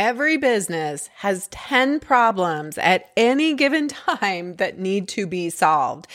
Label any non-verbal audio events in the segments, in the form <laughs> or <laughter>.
Every business has 10 problems at any given time that need to be solved.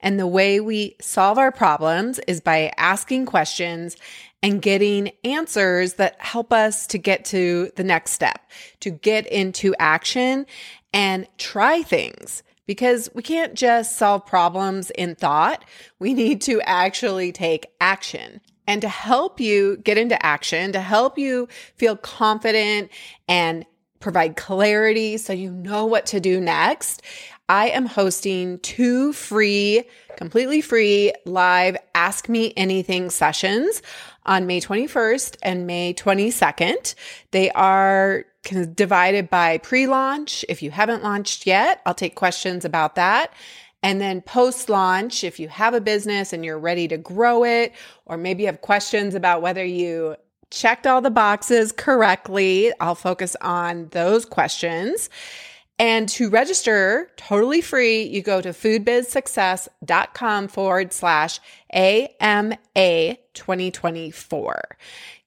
And the way we solve our problems is by asking questions and getting answers that help us to get to the next step, to get into action and try things. Because we can't just solve problems in thought. We need to actually take action. And to help you get into action, to help you feel confident and provide clarity so you know what to do next, I am hosting two free, completely free live Ask Me Anything sessions on May 21st and May 22nd. They are divided by pre launch. If you haven't launched yet, I'll take questions about that. And then post launch, if you have a business and you're ready to grow it, or maybe you have questions about whether you checked all the boxes correctly, I'll focus on those questions. And to register totally free, you go to foodbizsuccess.com forward slash AMA 2024.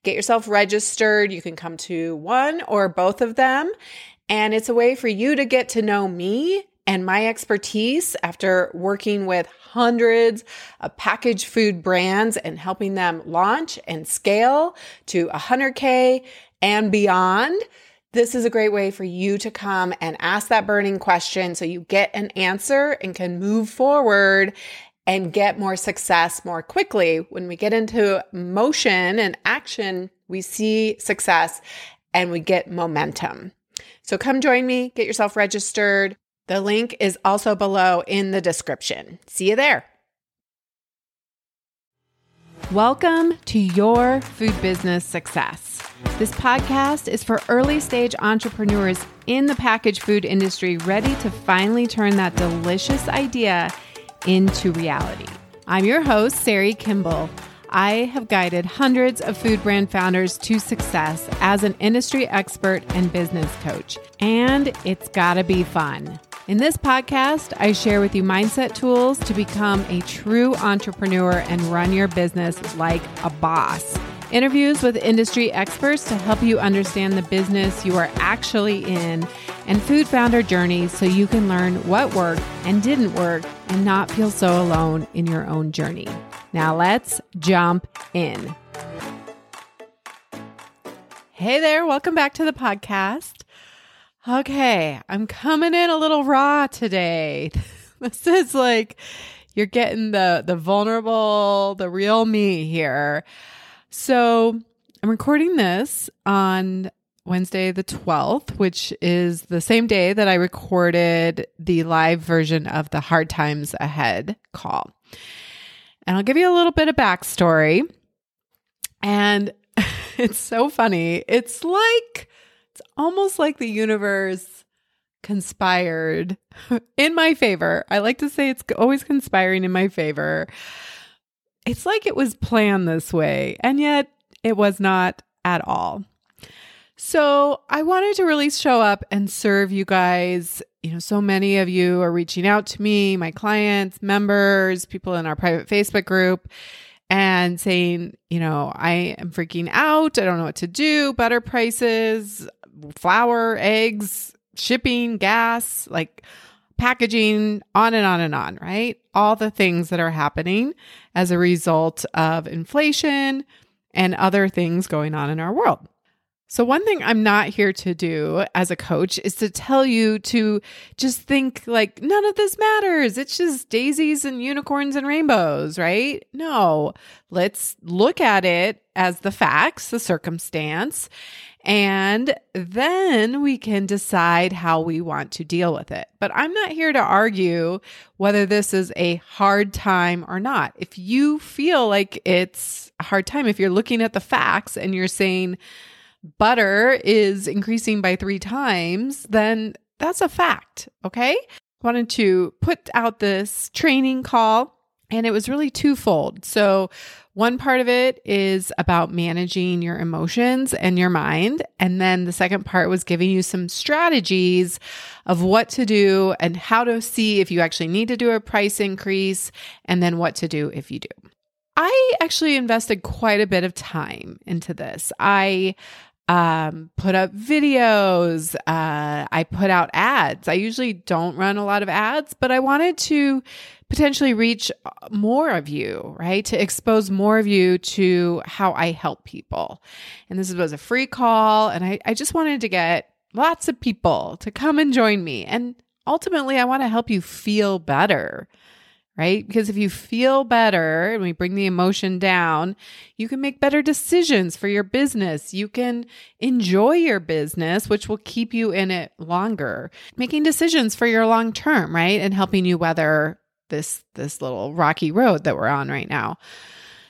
Get yourself registered. You can come to one or both of them. And it's a way for you to get to know me and my expertise after working with hundreds of packaged food brands and helping them launch and scale to 100K and beyond. This is a great way for you to come and ask that burning question so you get an answer and can move forward and get more success more quickly. When we get into motion and action, we see success and we get momentum. So come join me, get yourself registered. The link is also below in the description. See you there. Welcome to Your Food Business Success. This podcast is for early stage entrepreneurs in the packaged food industry ready to finally turn that delicious idea into reality. I'm your host, Sari Kimball. I have guided hundreds of food brand founders to success as an industry expert and business coach, and it's gotta be fun. In this podcast, I share with you mindset tools to become a true entrepreneur and run your business like a boss. Interviews with industry experts to help you understand the business you are actually in, and food founder journeys so you can learn what worked and didn't work and not feel so alone in your own journey. Now let's jump in. Hey there, welcome back to the podcast. Okay, I'm coming in a little raw today. <laughs> this is like you're getting the the vulnerable, the real me here. So, I'm recording this on Wednesday the 12th, which is the same day that I recorded the live version of the Hard Times Ahead call. And I'll give you a little bit of backstory. And <laughs> it's so funny. It's like it's almost like the universe conspired <laughs> in my favor. I like to say it's always conspiring in my favor. It's like it was planned this way, and yet it was not at all. So I wanted to really show up and serve you guys. You know, so many of you are reaching out to me, my clients, members, people in our private Facebook group, and saying, you know, I am freaking out. I don't know what to do. Butter prices flour, eggs, shipping, gas, like packaging, on and on and on, right? All the things that are happening as a result of inflation and other things going on in our world. So, one thing I'm not here to do as a coach is to tell you to just think like none of this matters. It's just daisies and unicorns and rainbows, right? No, let's look at it as the facts, the circumstance, and then we can decide how we want to deal with it. But I'm not here to argue whether this is a hard time or not. If you feel like it's a hard time, if you're looking at the facts and you're saying butter is increasing by three times, then that's a fact. Okay. Wanted to put out this training call and it was really twofold. So, one part of it is about managing your emotions and your mind. And then the second part was giving you some strategies of what to do and how to see if you actually need to do a price increase and then what to do if you do. I actually invested quite a bit of time into this. I um, put up videos. Uh, I put out ads. I usually don't run a lot of ads, but I wanted to potentially reach more of you, right? To expose more of you to how I help people. And this was a free call. And I, I just wanted to get lots of people to come and join me. And ultimately, I want to help you feel better right? Because if you feel better and we bring the emotion down, you can make better decisions for your business. You can enjoy your business, which will keep you in it longer, making decisions for your long term, right? And helping you weather this this little rocky road that we're on right now.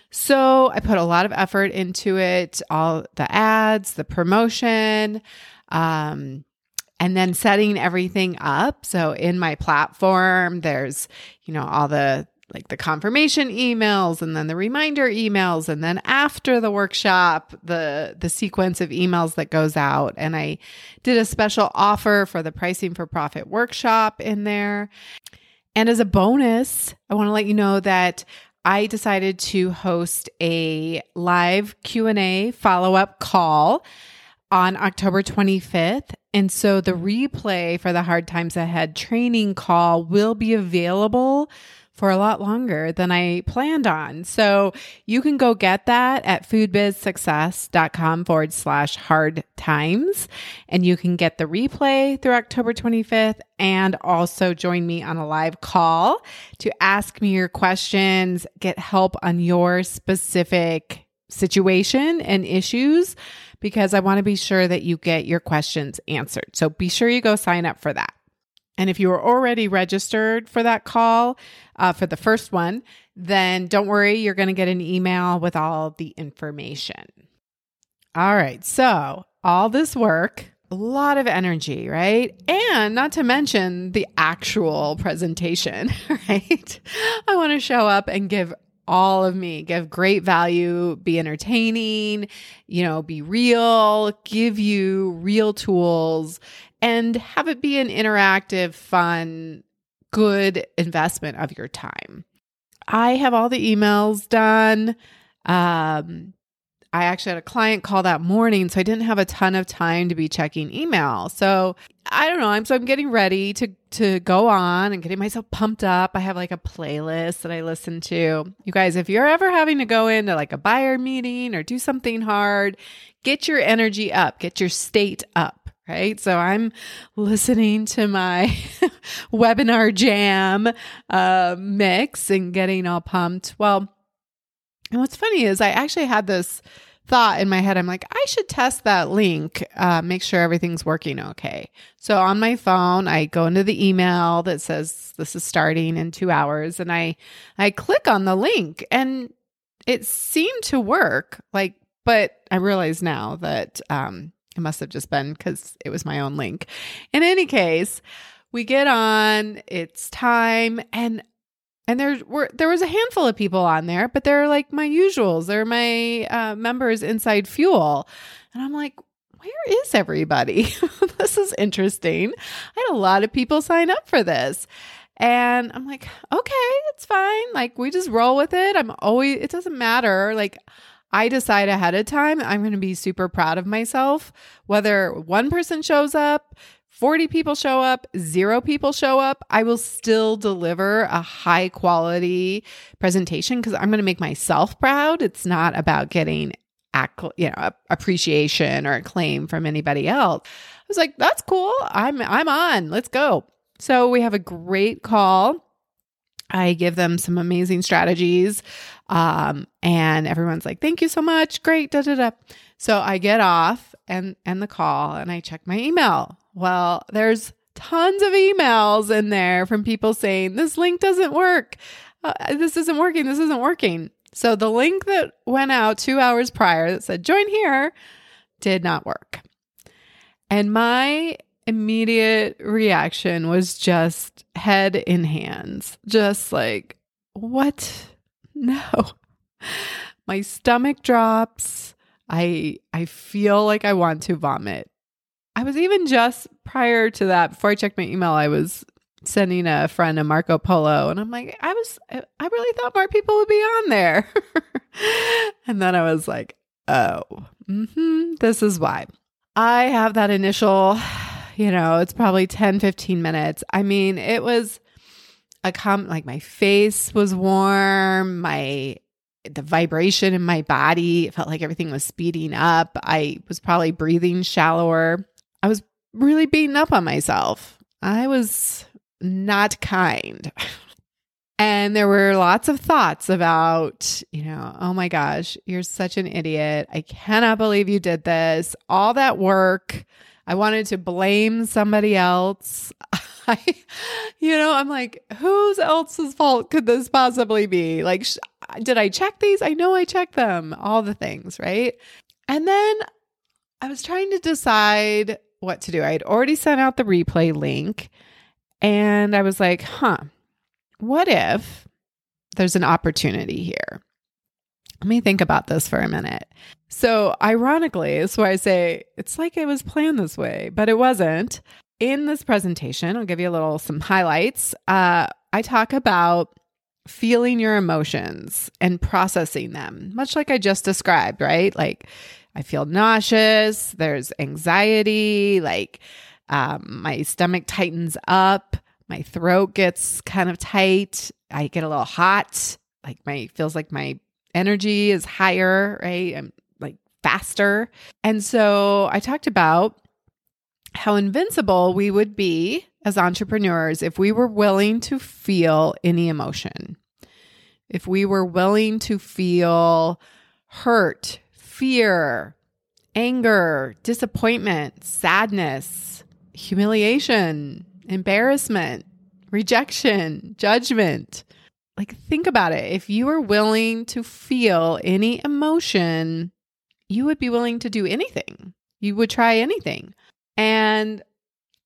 So, I put a lot of effort into it, all the ads, the promotion, um and then setting everything up. So in my platform, there's, you know, all the like the confirmation emails and then the reminder emails and then after the workshop the the sequence of emails that goes out and I did a special offer for the pricing for profit workshop in there. And as a bonus, I want to let you know that I decided to host a live Q&A follow-up call on October 25th. And so the replay for the Hard Times Ahead training call will be available for a lot longer than I planned on. So you can go get that at foodbizsuccess.com forward slash hard times. And you can get the replay through October 25th and also join me on a live call to ask me your questions, get help on your specific situation and issues because I want to be sure that you get your questions answered. So be sure you go sign up for that. And if you are already registered for that call, uh, for the first one, then don't worry, you're going to get an email with all the information. All right. So, all this work, a lot of energy, right? And not to mention the actual presentation, <laughs> right? I want to show up and give all of me, give great value, be entertaining, you know, be real, give you real tools, and have it be an interactive, fun, good investment of your time. I have all the emails done. Um, I actually had a client call that morning, so I didn't have a ton of time to be checking email. So I don't know. I'm so I'm getting ready to to go on and getting myself pumped up. I have like a playlist that I listen to. You guys, if you're ever having to go into like a buyer meeting or do something hard, get your energy up, get your state up right? So I'm listening to my <laughs> webinar jam uh, mix and getting all pumped. Well, and what's funny is I actually had this thought in my head. I'm like, I should test that link, uh, make sure everything's working okay. So on my phone, I go into the email that says this is starting in two hours, and I I click on the link, and it seemed to work. Like, but I realize now that um, it must have just been because it was my own link. In any case, we get on. It's time, and and there were there was a handful of people on there, but they're like my usuals. They're my uh, members inside Fuel, and I'm like, where is everybody? <laughs> this is interesting. I had a lot of people sign up for this. And I'm like, okay, it's fine. Like, we just roll with it. I'm always, it doesn't matter. Like, I decide ahead of time, I'm going to be super proud of myself. Whether one person shows up, 40 people show up, zero people show up, I will still deliver a high quality presentation because I'm going to make myself proud. It's not about getting you know appreciation or acclaim from anybody else. I was like, that's cool. I'm I'm on. Let's go. So we have a great call. I give them some amazing strategies. Um, and everyone's like, thank you so much. Great. Da, da, da. So I get off and, and the call and I check my email. Well, there's tons of emails in there from people saying, This link doesn't work. Uh, this isn't working. This isn't working. So the link that went out two hours prior that said, Join here, did not work. And my immediate reaction was just head in hands, just like, What? <laughs> No. My stomach drops. I I feel like I want to vomit. I was even just prior to that, before I checked my email, I was sending a friend a Marco Polo, and I'm like, I was, I really thought more people would be on there. <laughs> and then I was like, oh, Mm-hmm, this is why. I have that initial, <sighs> you know, it's probably 10, 15 minutes. I mean, it was a com like my face was warm, my the vibration in my body, it felt like everything was speeding up. I was probably breathing shallower. I was really beating up on myself. I was not kind. <laughs> And there were lots of thoughts about, you know, oh my gosh, you're such an idiot. I cannot believe you did this. All that work. I wanted to blame somebody else. <laughs> I, <laughs> you know, I'm like, whose else's fault could this possibly be? Like, sh- did I check these? I know I checked them, all the things, right? And then I was trying to decide what to do. I had already sent out the replay link and I was like, huh, what if there's an opportunity here? Let me think about this for a minute. So, ironically, that's why I say it's like it was planned this way, but it wasn't. In this presentation, I'll give you a little some highlights. Uh, I talk about feeling your emotions and processing them, much like I just described, right? Like, I feel nauseous, there's anxiety, like, um, my stomach tightens up, my throat gets kind of tight, I get a little hot, like, my feels like my energy is higher, right? I'm like faster. And so I talked about how invincible we would be as entrepreneurs if we were willing to feel any emotion. If we were willing to feel hurt, fear, anger, disappointment, sadness, humiliation, embarrassment, rejection, judgment. Like, think about it. If you were willing to feel any emotion, you would be willing to do anything. You would try anything. And,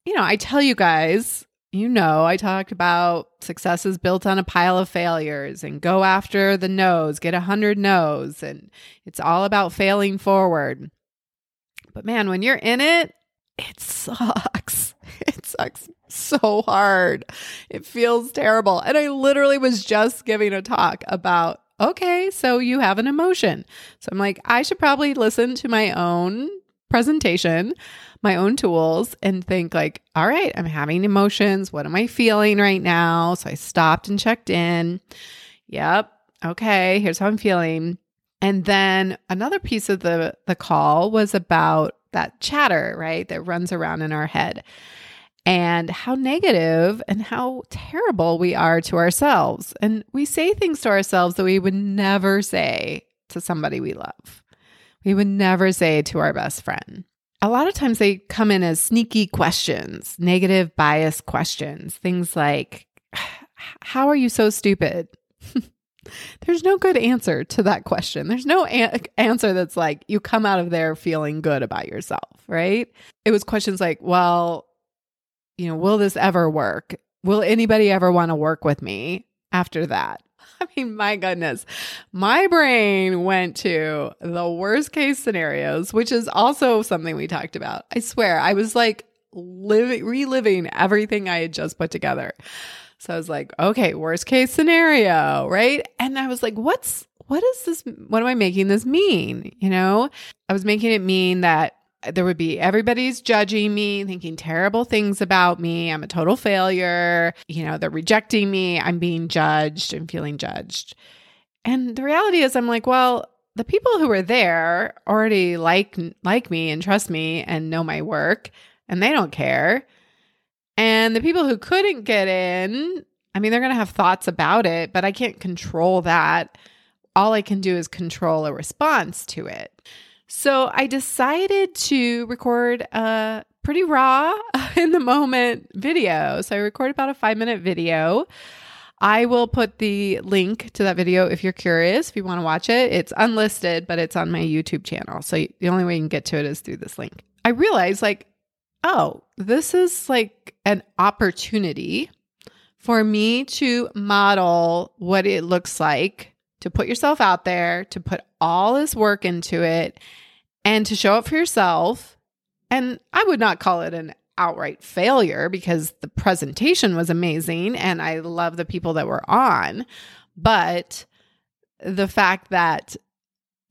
you know, I tell you guys, you know, I talked about success is built on a pile of failures and go after the no's, get a hundred no's, and it's all about failing forward. But man, when you're in it, it sucks. <laughs> It sucks so hard. It feels terrible. And I literally was just giving a talk about okay, so you have an emotion. So I'm like, I should probably listen to my own presentation, my own tools, and think, like, all right, I'm having emotions. What am I feeling right now? So I stopped and checked in. Yep. Okay, here's how I'm feeling. And then another piece of the the call was about that chatter, right? That runs around in our head and how negative and how terrible we are to ourselves. And we say things to ourselves that we would never say to somebody we love. We would never say to our best friend. A lot of times they come in as sneaky questions, negative bias questions, things like, How are you so stupid? <laughs> There's no good answer to that question. There's no a- answer that's like you come out of there feeling good about yourself, right? It was questions like, well, you know, will this ever work? Will anybody ever want to work with me after that? <laughs> I mean, my goodness, my brain went to the worst case scenarios, which is also something we talked about. I swear, I was like living, reliving everything I had just put together. So I was like, okay, worst case scenario, right? And I was like, what's, what is this? What am I making this mean? You know, I was making it mean that there would be everybody's judging me, thinking terrible things about me. I'm a total failure. You know, they're rejecting me. I'm being judged and feeling judged. And the reality is, I'm like, well, the people who are there already like like me and trust me and know my work, and they don't care. And the people who couldn't get in, I mean, they're going to have thoughts about it, but I can't control that. All I can do is control a response to it. So I decided to record a pretty raw <laughs> in the moment video. So I recorded about a five minute video. I will put the link to that video if you're curious, if you want to watch it. It's unlisted, but it's on my YouTube channel. So the only way you can get to it is through this link. I realized, like, oh, this is like an opportunity for me to model what it looks like to put yourself out there, to put all this work into it, and to show up for yourself. And I would not call it an outright failure because the presentation was amazing and I love the people that were on. But the fact that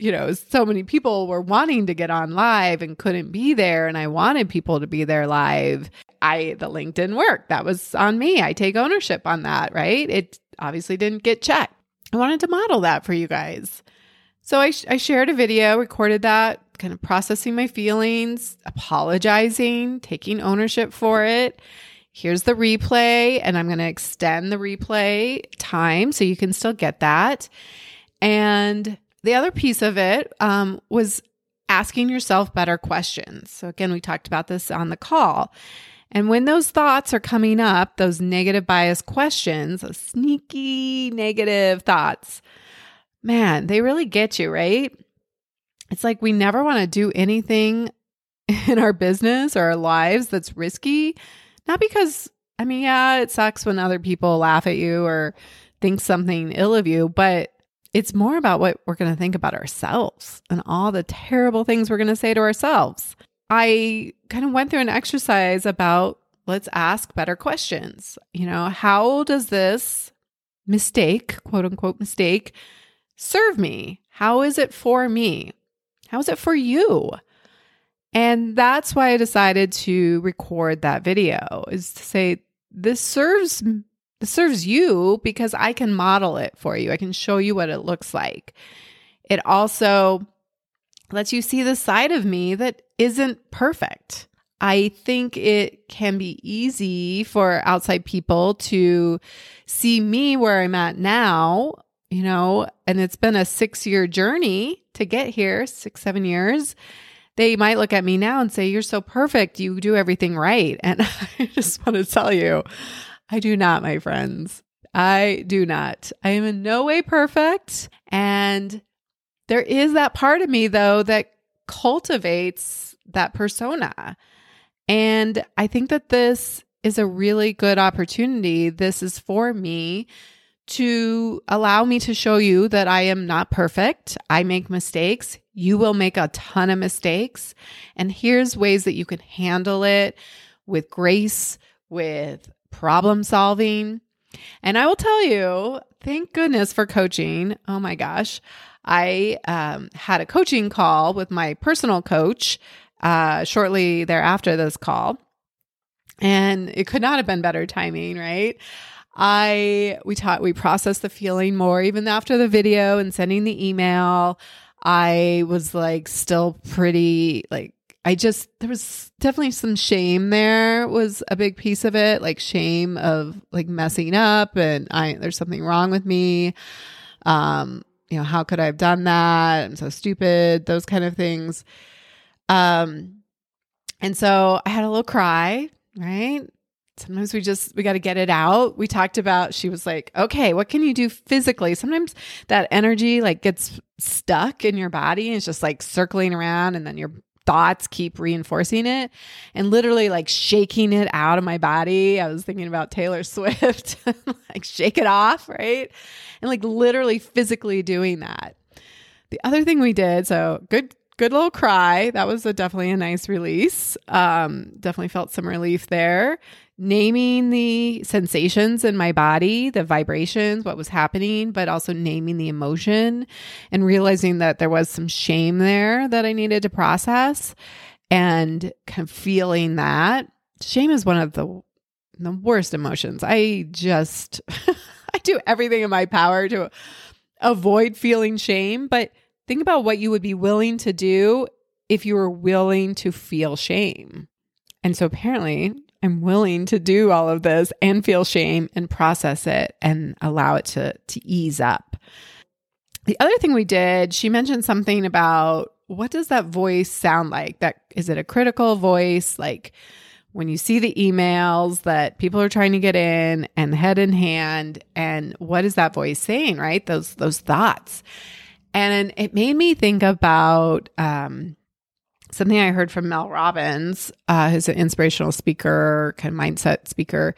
you know, so many people were wanting to get on live and couldn't be there. And I wanted people to be there live. I, the link didn't work. That was on me. I take ownership on that, right? It obviously didn't get checked. I wanted to model that for you guys. So I, I shared a video, recorded that, kind of processing my feelings, apologizing, taking ownership for it. Here's the replay, and I'm going to extend the replay time so you can still get that. And the other piece of it um, was asking yourself better questions. So, again, we talked about this on the call. And when those thoughts are coming up, those negative bias questions, those sneaky negative thoughts, man, they really get you, right? It's like we never want to do anything <laughs> in our business or our lives that's risky. Not because, I mean, yeah, it sucks when other people laugh at you or think something ill of you, but it's more about what we're going to think about ourselves and all the terrible things we're going to say to ourselves. I kind of went through an exercise about let's ask better questions. You know, how does this mistake, quote unquote mistake, serve me? How is it for me? How is it for you? And that's why I decided to record that video is to say this serves it serves you because I can model it for you. I can show you what it looks like. It also lets you see the side of me that isn't perfect. I think it can be easy for outside people to see me where I'm at now, you know, and it's been a six year journey to get here, six, seven years. They might look at me now and say, You're so perfect. You do everything right. <laughs> And I just want to tell you, I do not, my friends. I do not. I am in no way perfect. And there is that part of me, though, that cultivates that persona. And I think that this is a really good opportunity. This is for me to allow me to show you that I am not perfect. I make mistakes. You will make a ton of mistakes. And here's ways that you can handle it with grace, with problem solving. And I will tell you, thank goodness for coaching. Oh my gosh. I um, had a coaching call with my personal coach uh, shortly thereafter this call. And it could not have been better timing, right? I we taught we processed the feeling more even after the video and sending the email. I was like still pretty like I just there was definitely some shame there was a big piece of it, like shame of like messing up and I there's something wrong with me. Um, you know, how could I have done that? I'm so stupid, those kind of things. Um and so I had a little cry, right? Sometimes we just we got to get it out. We talked about she was like, "Okay, what can you do physically?" Sometimes that energy like gets stuck in your body and it's just like circling around and then your thoughts keep reinforcing it and literally like shaking it out of my body. I was thinking about Taylor <laughs> Swift, like shake it off, right? And like literally physically doing that. The other thing we did, so good good little cry. That was a, definitely a nice release. Um, definitely felt some relief there naming the sensations in my body, the vibrations, what was happening, but also naming the emotion and realizing that there was some shame there that I needed to process and kind of feeling that. Shame is one of the the worst emotions. I just <laughs> I do everything in my power to avoid feeling shame, but think about what you would be willing to do if you were willing to feel shame. And so apparently, I'm willing to do all of this and feel shame and process it and allow it to to ease up. The other thing we did, she mentioned something about what does that voice sound like? That is it a critical voice like when you see the emails that people are trying to get in and head in hand and what is that voice saying, right? Those those thoughts. And it made me think about um something I heard from Mel Robbins, uh, who's an inspirational speaker, kind of mindset speaker.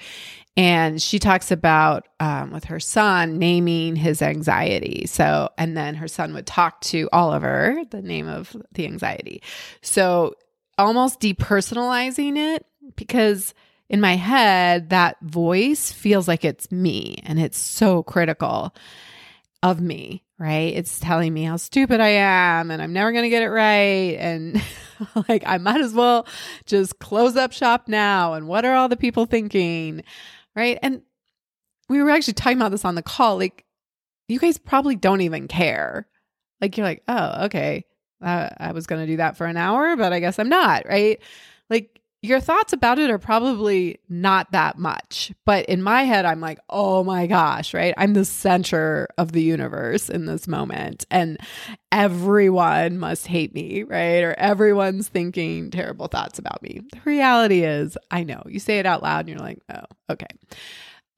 And she talks about um, with her son naming his anxiety. So, and then her son would talk to Oliver, the name of the anxiety. So, almost depersonalizing it because in my head, that voice feels like it's me and it's so critical of me right? It's telling me how stupid I am and I'm never going to get it right. And <laughs> like, I might as well just close up shop now. And what are all the people thinking? Right. And we were actually talking about this on the call. Like, you guys probably don't even care. Like, you're like, oh, okay. Uh, I was going to do that for an hour, but I guess I'm not. Right. Like, your thoughts about it are probably not that much. But in my head, I'm like, oh my gosh, right? I'm the center of the universe in this moment. And everyone must hate me, right? Or everyone's thinking terrible thoughts about me. The reality is, I know you say it out loud and you're like, oh, okay.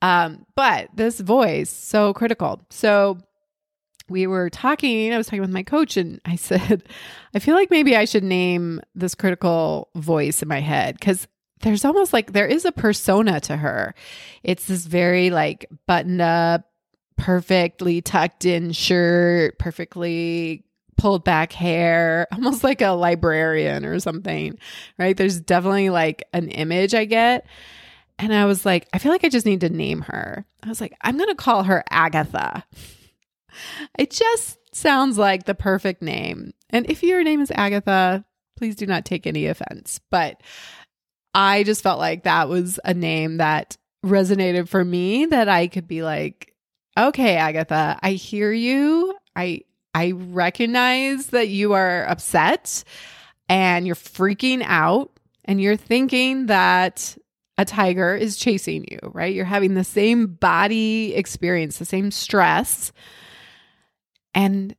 Um, but this voice, so critical. So we were talking, I was talking with my coach, and I <laughs> said, I feel like maybe I should name this critical voice in my head because there's almost like there is a persona to her. It's this very like buttoned up, perfectly tucked in shirt, perfectly pulled back hair, <laughs> almost like a librarian or something, right? There's definitely like an image I get. And I was like, I feel like I just need to name her. I was like, I'm going to call her Agatha. It just sounds like the perfect name. And if your name is Agatha, please do not take any offense. But I just felt like that was a name that resonated for me that I could be like, okay, Agatha, I hear you. I I recognize that you are upset and you're freaking out and you're thinking that a tiger is chasing you, right? You're having the same body experience, the same stress and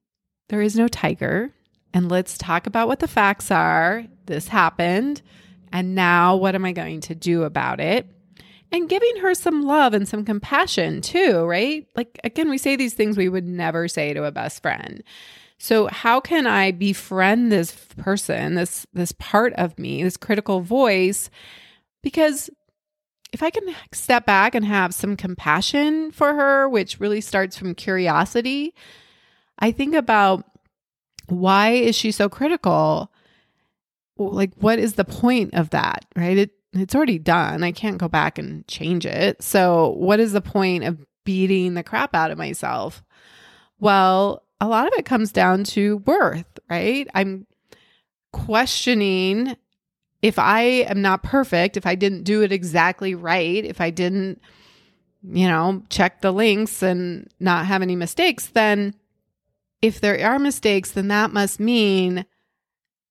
there is no tiger. And let's talk about what the facts are. This happened. And now what am I going to do about it? And giving her some love and some compassion too, right? Like, again, we say these things we would never say to a best friend. So how can I befriend this person, this this part of me, this critical voice? Because if I can step back and have some compassion for her, which really starts from curiosity, I think about why is she so critical? Like, what is the point of that, right? It, it's already done. I can't go back and change it. So, what is the point of beating the crap out of myself? Well, a lot of it comes down to worth, right? I'm questioning if I am not perfect, if I didn't do it exactly right, if I didn't, you know, check the links and not have any mistakes, then if there are mistakes, then that must mean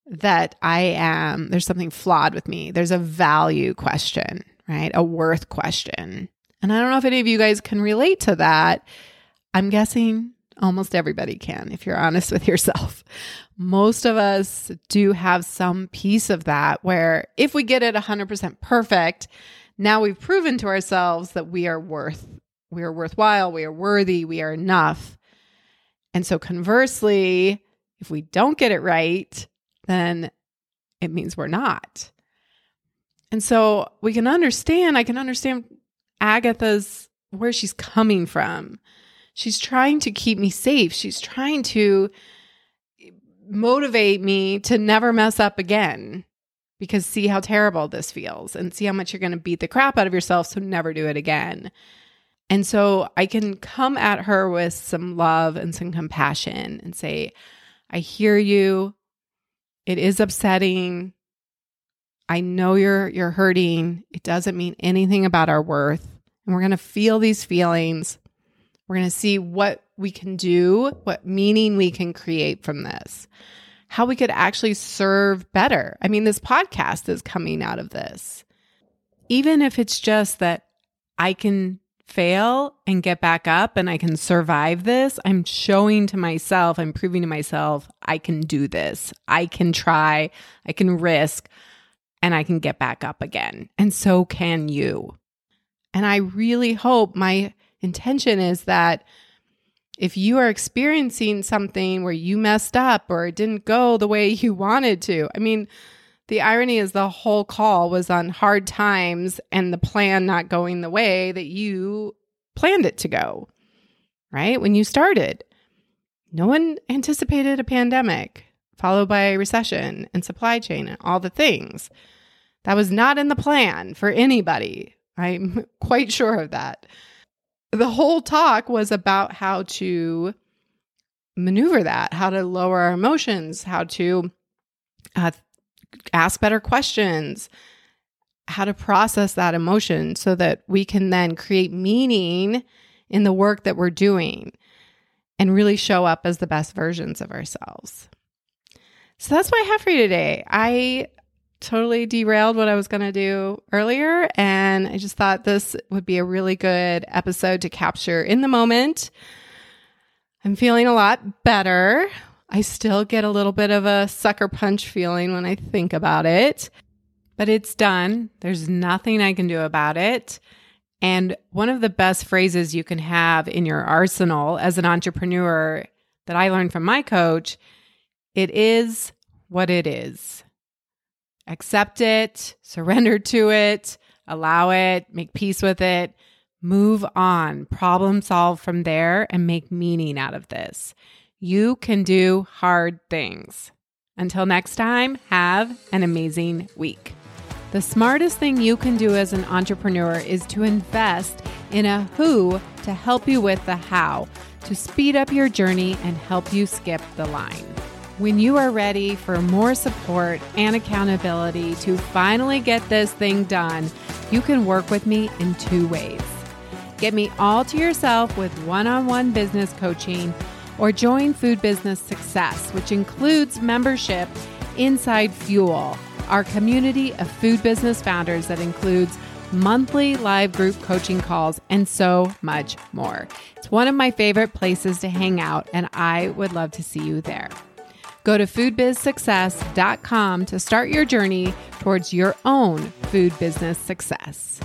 that I am, there's something flawed with me. There's a value question, right? A worth question. And I don't know if any of you guys can relate to that. I'm guessing almost everybody can, if you're honest with yourself. Most of us do have some piece of that where if we get it 100% perfect, now we've proven to ourselves that we are worth, we are worthwhile, we are worthy, we are enough. And so, conversely, if we don't get it right, then it means we're not. And so we can understand, I can understand Agatha's where she's coming from. She's trying to keep me safe. She's trying to motivate me to never mess up again because see how terrible this feels and see how much you're going to beat the crap out of yourself. So never do it again. And so I can come at her with some love and some compassion and say, I hear you. It is upsetting. I know you're you're hurting. It doesn't mean anything about our worth. And we're going to feel these feelings. We're going to see what we can do, what meaning we can create from this. How we could actually serve better. I mean, this podcast is coming out of this. Even if it's just that I can fail and get back up and I can survive this, I'm showing to myself, I'm proving to myself, I can do this. I can try, I can risk, and I can get back up again. And so can you. And I really hope my intention is that if you are experiencing something where you messed up or it didn't go the way <laughs> you wanted to, I mean, the irony is the whole call was on hard times and the plan not going the way that you planned it to go, right? When you started, no one anticipated a pandemic followed by a recession and supply chain and all the things. That was not in the plan for anybody. I'm <laughs> quite sure of that. The whole talk was about how to maneuver that, how to lower our emotions, how to uh, ask better questions, how to process that emotion so that we can then create meaning in the work that we're doing and really show up as the best versions of ourselves. So that's what I have for you today. I totally derailed what I was going to do earlier. And I just thought this would be a really good episode to capture in the moment. I'm feeling a lot better. I still get a little bit of a sucker punch feeling when I think about it, but it's done. There's nothing I can do about it. And one of the best phrases you can have in your arsenal as an entrepreneur that I learned from my coach it is what it is. Accept it, surrender to it, allow it, make peace with it, move on, problem solve from there, and make meaning out of this. You can do hard things. Until next time, have an amazing week. The smartest thing you can do as an entrepreneur is to invest in a who to help you with the how, to speed up your journey and help you skip the line. When you are ready for more support and accountability to finally get this thing done, you can work with me in two ways. Get me all to yourself with one on one business coaching, or join Food Business Success, which includes membership inside Fuel, our community of food business founders that includes monthly live group coaching calls, and so much more. It's one of my favorite places to hang out, and I would love to see you there. Go to foodbizsuccess.com to start your journey towards your own food business success.